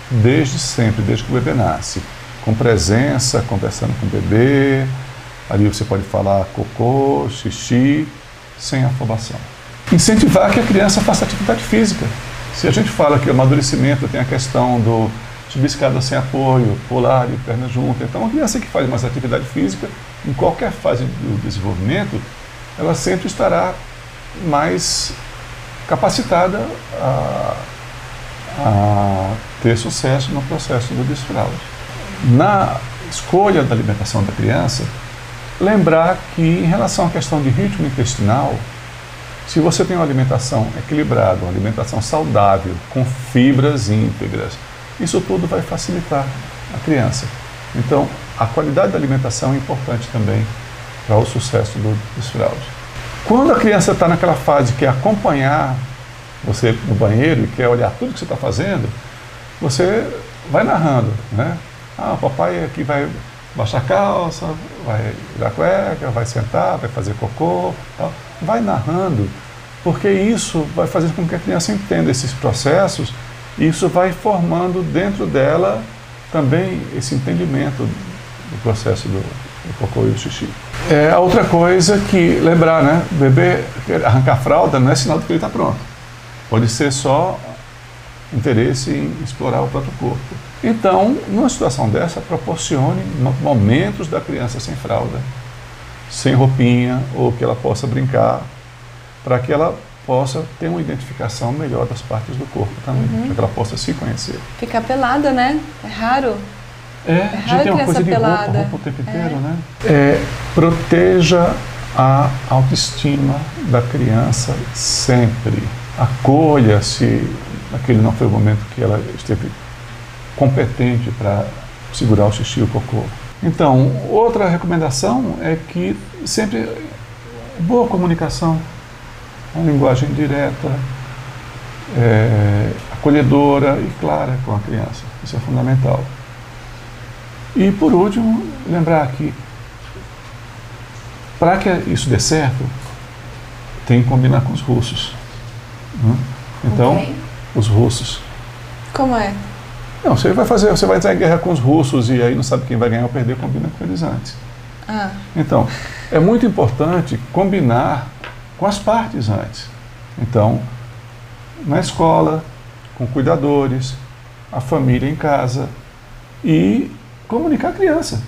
desde sempre, desde que o bebê nasce. Com presença, conversando com o bebê. Ali você pode falar cocô, xixi, sem afobação. Incentivar que a criança faça atividade física. Se a gente fala que o amadurecimento tem a questão do subir sem apoio, pular e perna junta, então a criança que faz mais atividade física, em qualquer fase do desenvolvimento, ela sempre estará mais capacitada a, a ter sucesso no processo do desfraude. Na escolha da alimentação da criança, lembrar que em relação à questão de ritmo intestinal, se você tem uma alimentação equilibrada, uma alimentação saudável, com fibras íntegras, isso tudo vai facilitar a criança. Então, a qualidade da alimentação é importante também para o sucesso do desfraude. Quando a criança está naquela fase que é acompanhar você no banheiro e quer olhar tudo que você está fazendo, você vai narrando, né? Ah, papai aqui vai baixar a calça, vai virar cueca, vai sentar, vai fazer cocô, tal. vai narrando, porque isso vai fazer com que a criança entenda esses processos e isso vai formando dentro dela também esse entendimento do processo do, o cocô e o xixi. É, a outra coisa que lembrar, né? O bebê arrancar fralda não é sinal de que ele está pronto. Pode ser só interesse em explorar o próprio corpo. Então, numa situação dessa, proporcione momentos da criança sem fralda, sem roupinha, ou que ela possa brincar, para que ela possa ter uma identificação melhor das partes do corpo também, uhum. para que ela possa se conhecer. Ficar pelada, né? É raro. É, é a gente tem uma coisa de roupa, roupa o tempo inteiro, é. né? É, proteja a autoestima da criança sempre. Acolha se aquele não foi o momento que ela esteve competente para segurar o xixi e o cocô. Então, outra recomendação é que sempre boa comunicação, uma linguagem direta, é, acolhedora e clara com a criança. Isso é fundamental. E por último, lembrar que para que isso dê certo, tem que combinar com os russos. Né? Então, Ok. os russos. Como é? Não, você vai fazer, você vai entrar em guerra com os russos e aí não sabe quem vai ganhar ou perder, combina com eles antes. Ah, Então, é muito importante combinar com as partes antes. Então, na escola, com cuidadores, a família em casa e comunicar a criança.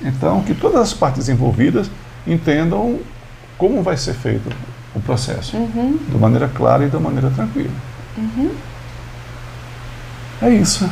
Então, que todas as partes envolvidas entendam como vai ser feito o processo, de maneira clara e de maneira tranquila. É isso.